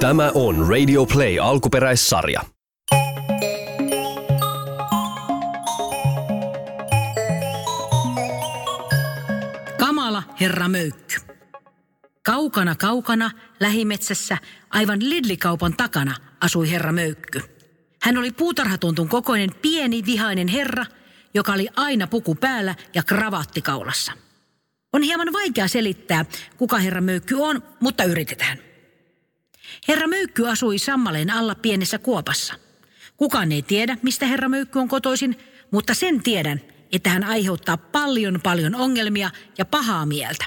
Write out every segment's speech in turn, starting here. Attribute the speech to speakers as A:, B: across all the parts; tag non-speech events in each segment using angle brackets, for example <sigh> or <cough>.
A: Tämä on Radio Play alkuperäissarja.
B: Kamala herra Möykky. Kaukana kaukana lähimetsässä aivan Lidlikaupan takana asui herra Möykky. Hän oli puutarhatuntun kokoinen pieni vihainen herra, joka oli aina puku päällä ja kravaatti kaulassa. On hieman vaikea selittää, kuka herra Möykky on, mutta yritetään. Herra Möykky asui sammaleen alla pienessä kuopassa. Kukaan ei tiedä, mistä herra Möykky on kotoisin, mutta sen tiedän, että hän aiheuttaa paljon paljon ongelmia ja pahaa mieltä.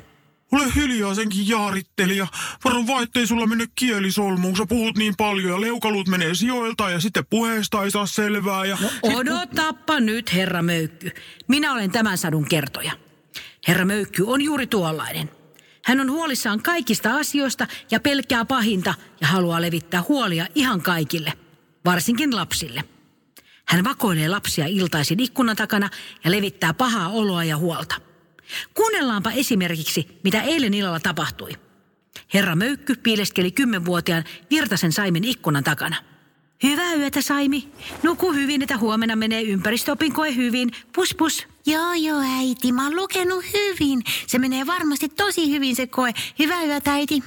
C: Ole hiljaa senkin jaarittelija. Varo vaan, ettei sulla mene kieli solmuun. Sä puhut niin paljon ja leukalut menee sijoilta ja sitten puheesta ei saa selvää. Ja...
B: No odotappa nyt, herra Möykky. Minä olen tämän sadun kertoja. Herra Möykky on juuri tuollainen. Hän on huolissaan kaikista asioista ja pelkää pahinta ja haluaa levittää huolia ihan kaikille, varsinkin lapsille. Hän vakoilee lapsia iltaisin ikkunan takana ja levittää pahaa oloa ja huolta. Kuunnellaanpa esimerkiksi, mitä eilen illalla tapahtui. Herra Möykky piileskeli kymmenvuotiaan Virtasen Saimin ikkunan takana. Hyvää yötä, Saimi. Nuku hyvin, että huomenna menee ympäristöopin koe hyvin. Pus pus.
D: Joo, joo, äiti. Mä oon lukenut hyvin. Se menee varmasti tosi hyvin se koe. Hyvää yötä, äiti.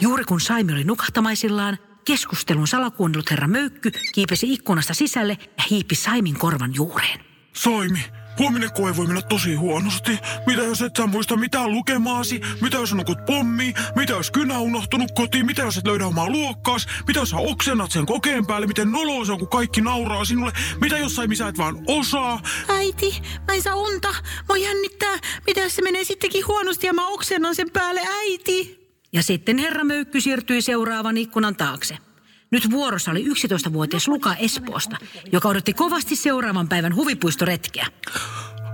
B: Juuri kun Saimi oli nukahtamaisillaan, keskustelun salakuunnellut herra Möykky kiipesi ikkunasta sisälle ja hiipi Saimin korvan juureen.
C: Soimi, huominen koe voi mennä tosi huonosti. Mitä jos et sä muista mitään lukemaasi? Mitä jos nukut pommi? Mitä jos kynä on unohtunut kotiin? Mitä jos et löydä omaa luokkaas? Mitä jos sä oksennat sen kokeen päälle? Miten noloa se on, kun kaikki nauraa sinulle? Mitä jos Saimi sä et vaan osaa?
D: Äiti, mä en saa unta. Mä jännittää. Mitä jos se menee sittenkin huonosti ja mä oksennan sen päälle, äiti?
B: Ja sitten herra Möykky siirtyi seuraavan ikkunan taakse. Nyt vuorossa oli 11-vuotias Luka Espoosta, joka odotti kovasti seuraavan päivän huvipuistoretkeä.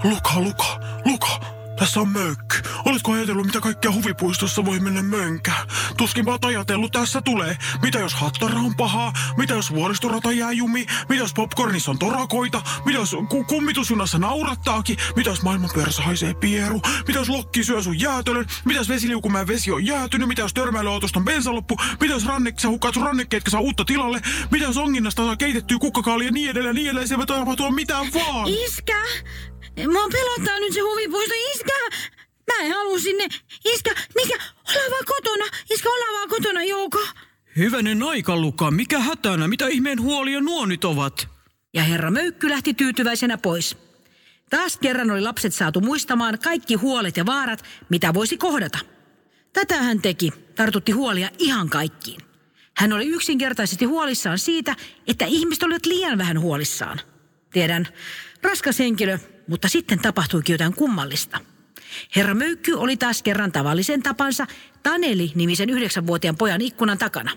C: Luka, Luka, Luka, tässä on möykky. Oletko ajatellut, mitä kaikkea huvipuistossa voi mennä mönkään? Tuskinpa oot ajatellut, tässä tulee. Mitä jos hattara on pahaa? Mitä jos vuoristorata jää jumi? Mitä jos popcornissa on torakoita? Mitä jos ku- kummitusjunassa naurattaakin? Mitä jos maailmanpyörässä haisee pieru? Mitä jos lokki syö sun jäätölön? Mitä jos vesiliukumäen vesi on jäätynyt? Mitä jos törmäilyautosta on bensaloppu? Mitä jos rannek, sä hukkaat sun rannekkeet, saa uutta tilalle? Mitä jos onginnasta saa keitettyä kukkakaalia ja niin edelleen, niin edelleen. Se voi tapahtua mitään vaan.
D: Iskä! Mua pelottaa nyt se huvipuisto. Iskä! Mä en halua sinne. Iskä, mikä? Ollaan vaan kotona. Iskä, ollaan vaan kotona, Jouko.
E: Hyvänen aika, Luka. Mikä hätänä? Mitä ihmeen huolia nuo nyt ovat?
B: Ja herra Möykky lähti tyytyväisenä pois. Taas kerran oli lapset saatu muistamaan kaikki huolet ja vaarat, mitä voisi kohdata. Tätä hän teki, tartutti huolia ihan kaikkiin. Hän oli yksinkertaisesti huolissaan siitä, että ihmiset olivat liian vähän huolissaan. Tiedän, raskas henkilö, mutta sitten tapahtuikin jotain kummallista. Herra Möykky oli taas kerran tavallisen tapansa Taneli-nimisen yhdeksänvuotiaan pojan ikkunan takana.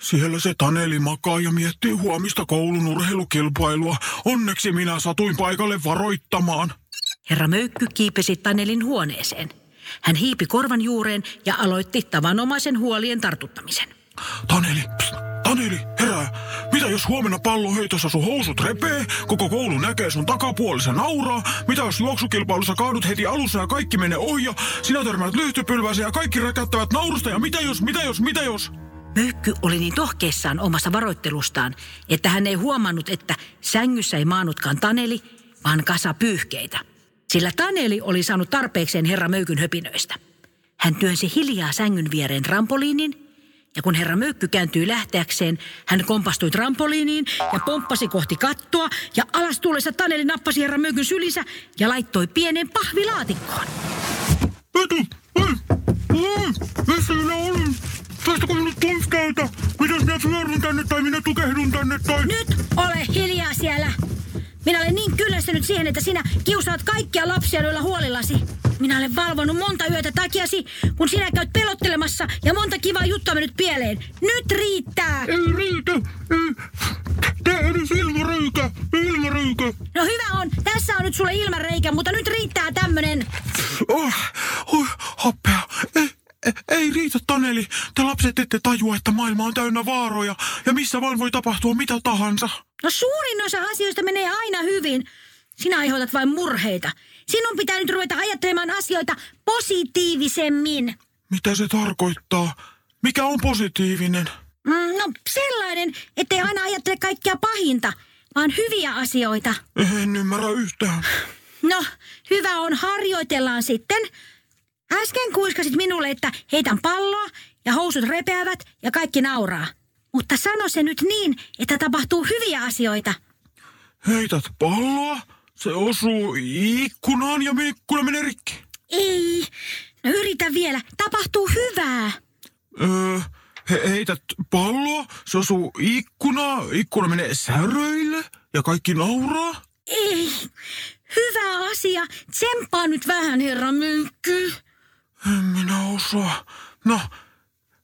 C: Siellä se Taneli makaa ja miettii huomista koulun urheilukilpailua. Onneksi minä satuin paikalle varoittamaan.
B: Herra Möykky kiipesi Tanelin huoneeseen. Hän hiipi korvan juureen ja aloitti tavanomaisen huolien tartuttamisen.
C: Taneli, pst, Taneli, herää. Mitä jos huomenna palloheitossa sun housut repee, koko koulu näkee sun takapuolissa nauraa? Mitä jos juoksukilpailussa kaadut heti alussa ja kaikki menee ohi ja sinä törmäät lyhtypylväseen ja kaikki räkättävät naurusta ja mitä jos, mitä jos, mitä jos?
B: Möykky oli niin tohkeissaan omassa varoittelustaan, että hän ei huomannut, että sängyssä ei maannutkaan Taneli, vaan kasa pyyhkeitä. Sillä Taneli oli saanut tarpeekseen herra Möykyn höpinöistä. Hän työnsi hiljaa sängyn viereen trampoliinin, ja kun herra Möykky kääntyi lähteäkseen, hän kompastui trampoliiniin ja pomppasi kohti kattoa, ja alas tullessa Taneli nappasi herra Möykyn sylinsä ja laittoi pienen pahvilaatikkoon.
C: Etu, ei, ei, missä minä olen? Päästäkö minut pois täältä? Mitäs minä pyörryn tänne tai minä tukehdun tänne tai...
D: Nyt ole hiljaa siellä. Minä olen niin kyllästynyt siihen, että sinä kiusaat kaikkia lapsia noilla huolillasi. Minä olen valvonut monta yötä takiasi, kun sinä käyt pelottelemassa ja monta kivaa juttua mennyt pieleen. Nyt riittää!
C: Ei riitä, ei. Tee edes ilmareikä, ilmareikä.
D: No hyvä on, tässä on nyt sulle ilmareikä, mutta nyt riittää tämmönen.
C: Oh, oh, hoppea. Ei, ei, ei riitä, Taneli. Te lapset ette tajua, että maailma on täynnä vaaroja ja missä vaan voi tapahtua mitä tahansa.
D: No suurin osa asioista menee aina hyvin. Sinä aiheutat vain murheita. Sinun pitää nyt ruveta ajattelemaan asioita positiivisemmin.
C: Mitä se tarkoittaa? Mikä on positiivinen?
D: Mm, no sellainen, ettei aina ajattele kaikkea pahinta, vaan hyviä asioita.
C: En ymmärrä yhtään.
D: No, hyvä on, harjoitellaan sitten. Äsken kuiskasit minulle, että heitän palloa ja housut repeävät ja kaikki nauraa. Mutta sano se nyt niin, että tapahtuu hyviä asioita.
C: Heität palloa, se osuu ikkunaan ja ikkuna menee rikki.
D: Ei, no yritä vielä. Tapahtuu hyvää.
C: Öö, he, heität palloa, se osuu ikkunaa, ikkuna menee säröille ja kaikki nauraa.
D: Ei, hyvä asia. Tsemppaa nyt vähän, herra Myykky.
C: En minä osaa. No,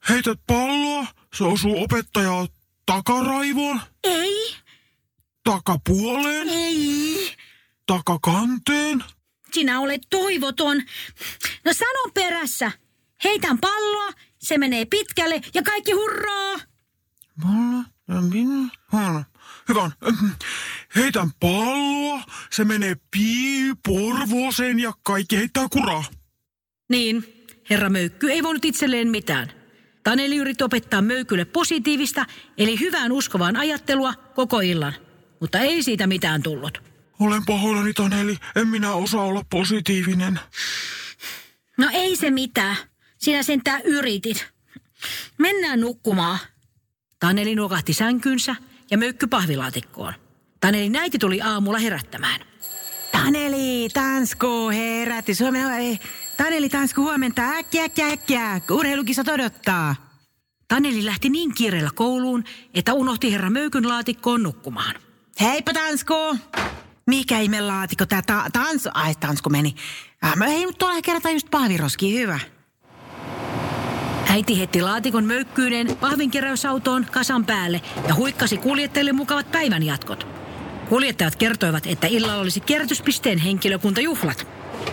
C: heität palloa, se osuu opettajaa takaraivoon,
D: Ei,
C: takapuoleen,
D: ei.
C: Takakanteen.
D: Sinä olet toivoton. No sano perässä. Heitän palloa, se menee pitkälle ja kaikki hurraa.
C: Pallo, ja minä, huono. Hyvä on. Heitän palloa, se menee pii porvooseen ja kaikki heittää kuraa.
B: Niin, herra Möykky ei voinut itselleen mitään. Taneli yritti opettaa Möykylle positiivista, eli hyvään uskovaan ajattelua koko illan. Mutta ei siitä mitään tullut.
C: Olen pahoillani, Taneli. En minä osaa olla positiivinen.
D: No ei se mitään. Sinä sentään yritit. Mennään nukkumaan.
B: Taneli nukahti sänkynsä ja Möykky pahvilaatikkoon. Tanelin äiti tuli aamulla herättämään.
F: Taneli, Tansku, herätys. Huomenna, ei. Taneli, Tansku, huomenta. Äkkiä, äkkiä, äkkiä. Urheilukisat odottaa.
B: Taneli lähti niin kiireellä kouluun, että unohti herra Möykyn laatikkoon nukkumaan.
F: Heippa, Tansku. Mikä ihme laatikko tää ta- Tansku? Ai, Tansku meni. Ah, mä ei nyt tuolla kertaa just pahviroski, hyvä.
B: Äiti heitti laatikon möykkyinen pahvinkeräysautoon kasan päälle ja huikkasi kuljettajille mukavat päivänjatkot. Kuljettajat kertoivat, että illalla olisi kierrätyspisteen henkilökuntajuhlat.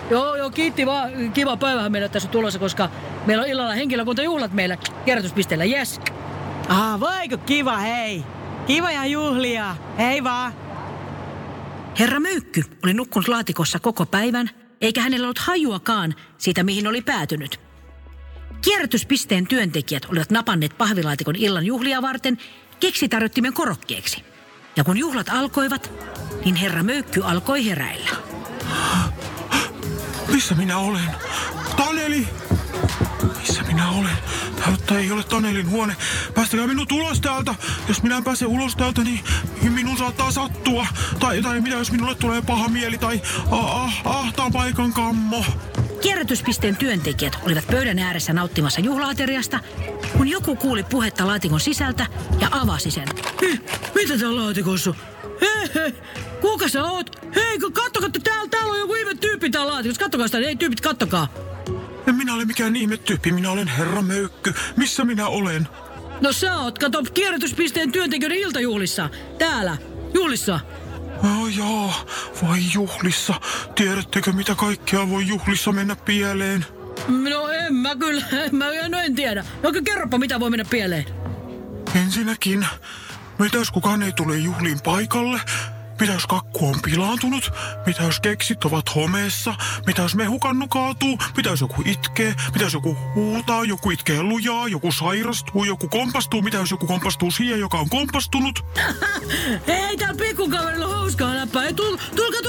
B: Joo, joo, kiitti vaan. Kiva päivähän meillä tässä on tulossa, koska meillä on illalla henkilökuntajuhlat meillä kierrätyspisteellä, yes.
F: Ah, voiko kiva, hei. Kivoja juhlia. Hei vaan.
B: Herra Möykky oli nukkunut laatikossa koko päivän, eikä hänellä ollut hajuakaan siitä, mihin oli päätynyt. Kierrätyspisteen työntekijät olivat napanneet pahvilaatikon illan juhlia varten keksitarjottimen korokkeeksi. Ja kun juhlat alkoivat, niin herra Möykky alkoi heräillä. <gasps>
C: Missä minä olen? Taneli! Missä minä olen? Tämä ei ole Tanelin huone. Päästäkää minut ulos täältä. Jos minä en pääse ulos täältä, niin minun saattaa sattua. Tai, tai mitä jos minulle tulee paha mieli tai ah, ah, ahtaa paikan kammo.
B: Kierrätyspisteen työntekijät olivat pöydän ääressä nauttimassa juhlaateriasta, kun joku kuuli puhetta laatikon sisältä ja avasi sen. Hei, mitä täällä laatikossa? Hei, hei, kuka sä oot? Hei, kattokaa, täällä, täällä on joku ihme tyyppi täällä laatikossa. Kattokaa sitä, ei tyypit, kattokaa.
C: En minä ole mikään ihmetyyppi, minä olen herra Möykky. Missä minä olen?
B: No sä oot, kato, kierrätyspisteen työntekijöiden iltajuhlissa. Täällä, juhlissa.
C: Oh joo, vai juhlissa. Tiedättekö mitä kaikkea voi juhlissa mennä pieleen?
B: No en mä kyllä, <laughs> en mä no en tiedä. No kerropa, mitä voi mennä pieleen.
C: Ensinnäkin, mitä jos kukaan ei tule juhliin paikalle? Mitä jos kakku on pilaantunut? Mitä jos keksit ovat homeessa? Mitä jos mehukannu kaatuu? Mitä jos joku itkee? Mitä jos joku huutaa? Joku itkee lujaa? Joku sairastuu? Joku kompastuu? Mitä jos joku kompastuu siihen, joka on kompastunut? <laughs>
B: Hei, täällä pikkukaverilla hauskaa läppää. Tulkaa, tulkaa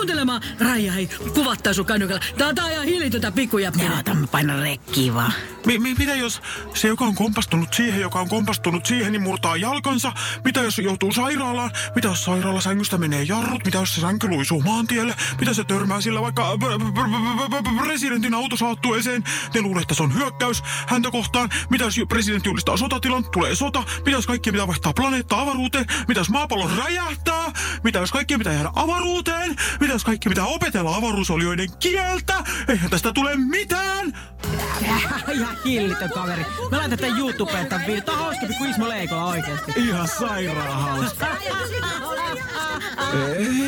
B: kuuntelemaan. Raija, hei, kuvattaa sun kännykällä. Tää, ihan hillitöntä pikkujäppää.
F: Joo, tämä paina rekkiä vaan.
C: Mi- mi- mitä jos se, joka on kompastunut siihen, joka on kompastunut siihen, niin murtaa jalkansa? Mitä jos joutuu sairaalaan? Mitä jos sairaalasängystä menee jarrut? Mitä jos se sänky luisuu maantielle? Mitä se törmää sillä vaikka presidentin auto saattueeseen? Ne luulee, että se on hyökkäys häntä kohtaan. Mitä jos presidentti julistaa sotatilan? Tulee sota. Mitä jos kaikki pitää vaihtaa planeetta avaruuteen? Mitä jos maapallo räjähtää? Mitä jos kaikki pitää jäädä avaruuteen? Mitä jos kaikki pitää opetella avaruusolioiden kieltä? Eihän tästä tule mitään!
F: Ihan hillitön kaveri. Mä laitan tän YouTubeen tän video. Tää on hauskempi kuin Ismo Leikola oikeesti.
C: Ihan sairaan hauska. <laughs>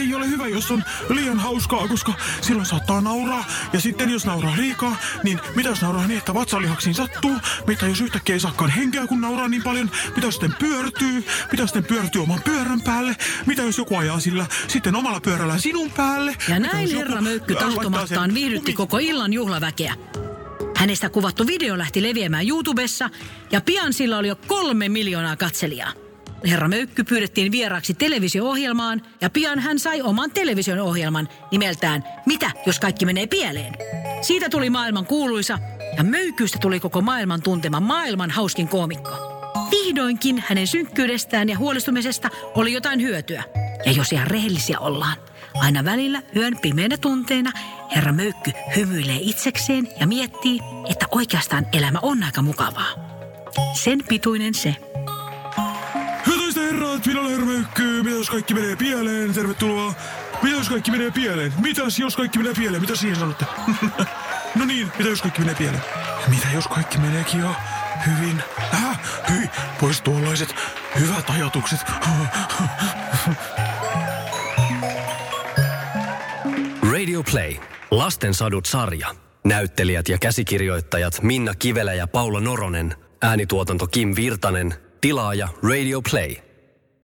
C: Ei ole hyvä, jos on liian hauskaa, koska silloin saattaa nauraa. Ja sitten jos nauraa liikaa, niin mitä jos nauraa niin, että vatsalihaksiin sattuu? Mitä jos yhtäkkiä ei saakaan henkeä, kun nauraa niin paljon? Mitä jos sitten pyörtyy? Mitä jos sitten pyörtyy oman pyörän päälle? Mitä jos joku ajaa sillä sitten omalla pyörällä sinun päälle?
B: Ja
C: Mitä
B: näin
C: jos joku,
B: herra Möykky tahtomattaan viihdytti koko illan juhlaväkeä. Hänestä kuvattu video lähti leviämään YouTubessa ja pian sillä oli jo kolme miljoonaa katselijaa. Herra Möykky pyydettiin vieraaksi televisio-ohjelmaan ja pian hän sai oman television ohjelman nimeltään Mitä, jos kaikki menee pieleen? Siitä tuli maailman kuuluisa ja Möykystä tuli koko maailman tuntema maailman hauskin koomikko. Vihdoinkin hänen synkkyydestään ja huolestumisesta oli jotain hyötyä. Ja jos ihan rehellisiä ollaan, aina välillä yön pimeinä tunteina herra Möykky hymyilee itsekseen ja miettii, että oikeastaan elämä on aika mukavaa. Sen pituinen se.
C: Hyvät herrat, minä olen Hermöykky. Mitä jos kaikki menee pieleen? Tervetuloa. Mitä jos kaikki menee pieleen? Mitäs jos kaikki menee pieleen? Mitä siihen sanotte? <laughs> no niin, mitä jos kaikki menee pieleen? Mitä jos kaikki meneekin jo hyvin? Äh, hyi, pois tuollaiset hyvät ajatukset. <laughs>
A: Play. Lasten sadut sarja. Näyttelijät ja käsikirjoittajat Minna Kivelä ja Paula Noronen. Äänituotanto Kim Virtanen. Tilaaja Radio Play.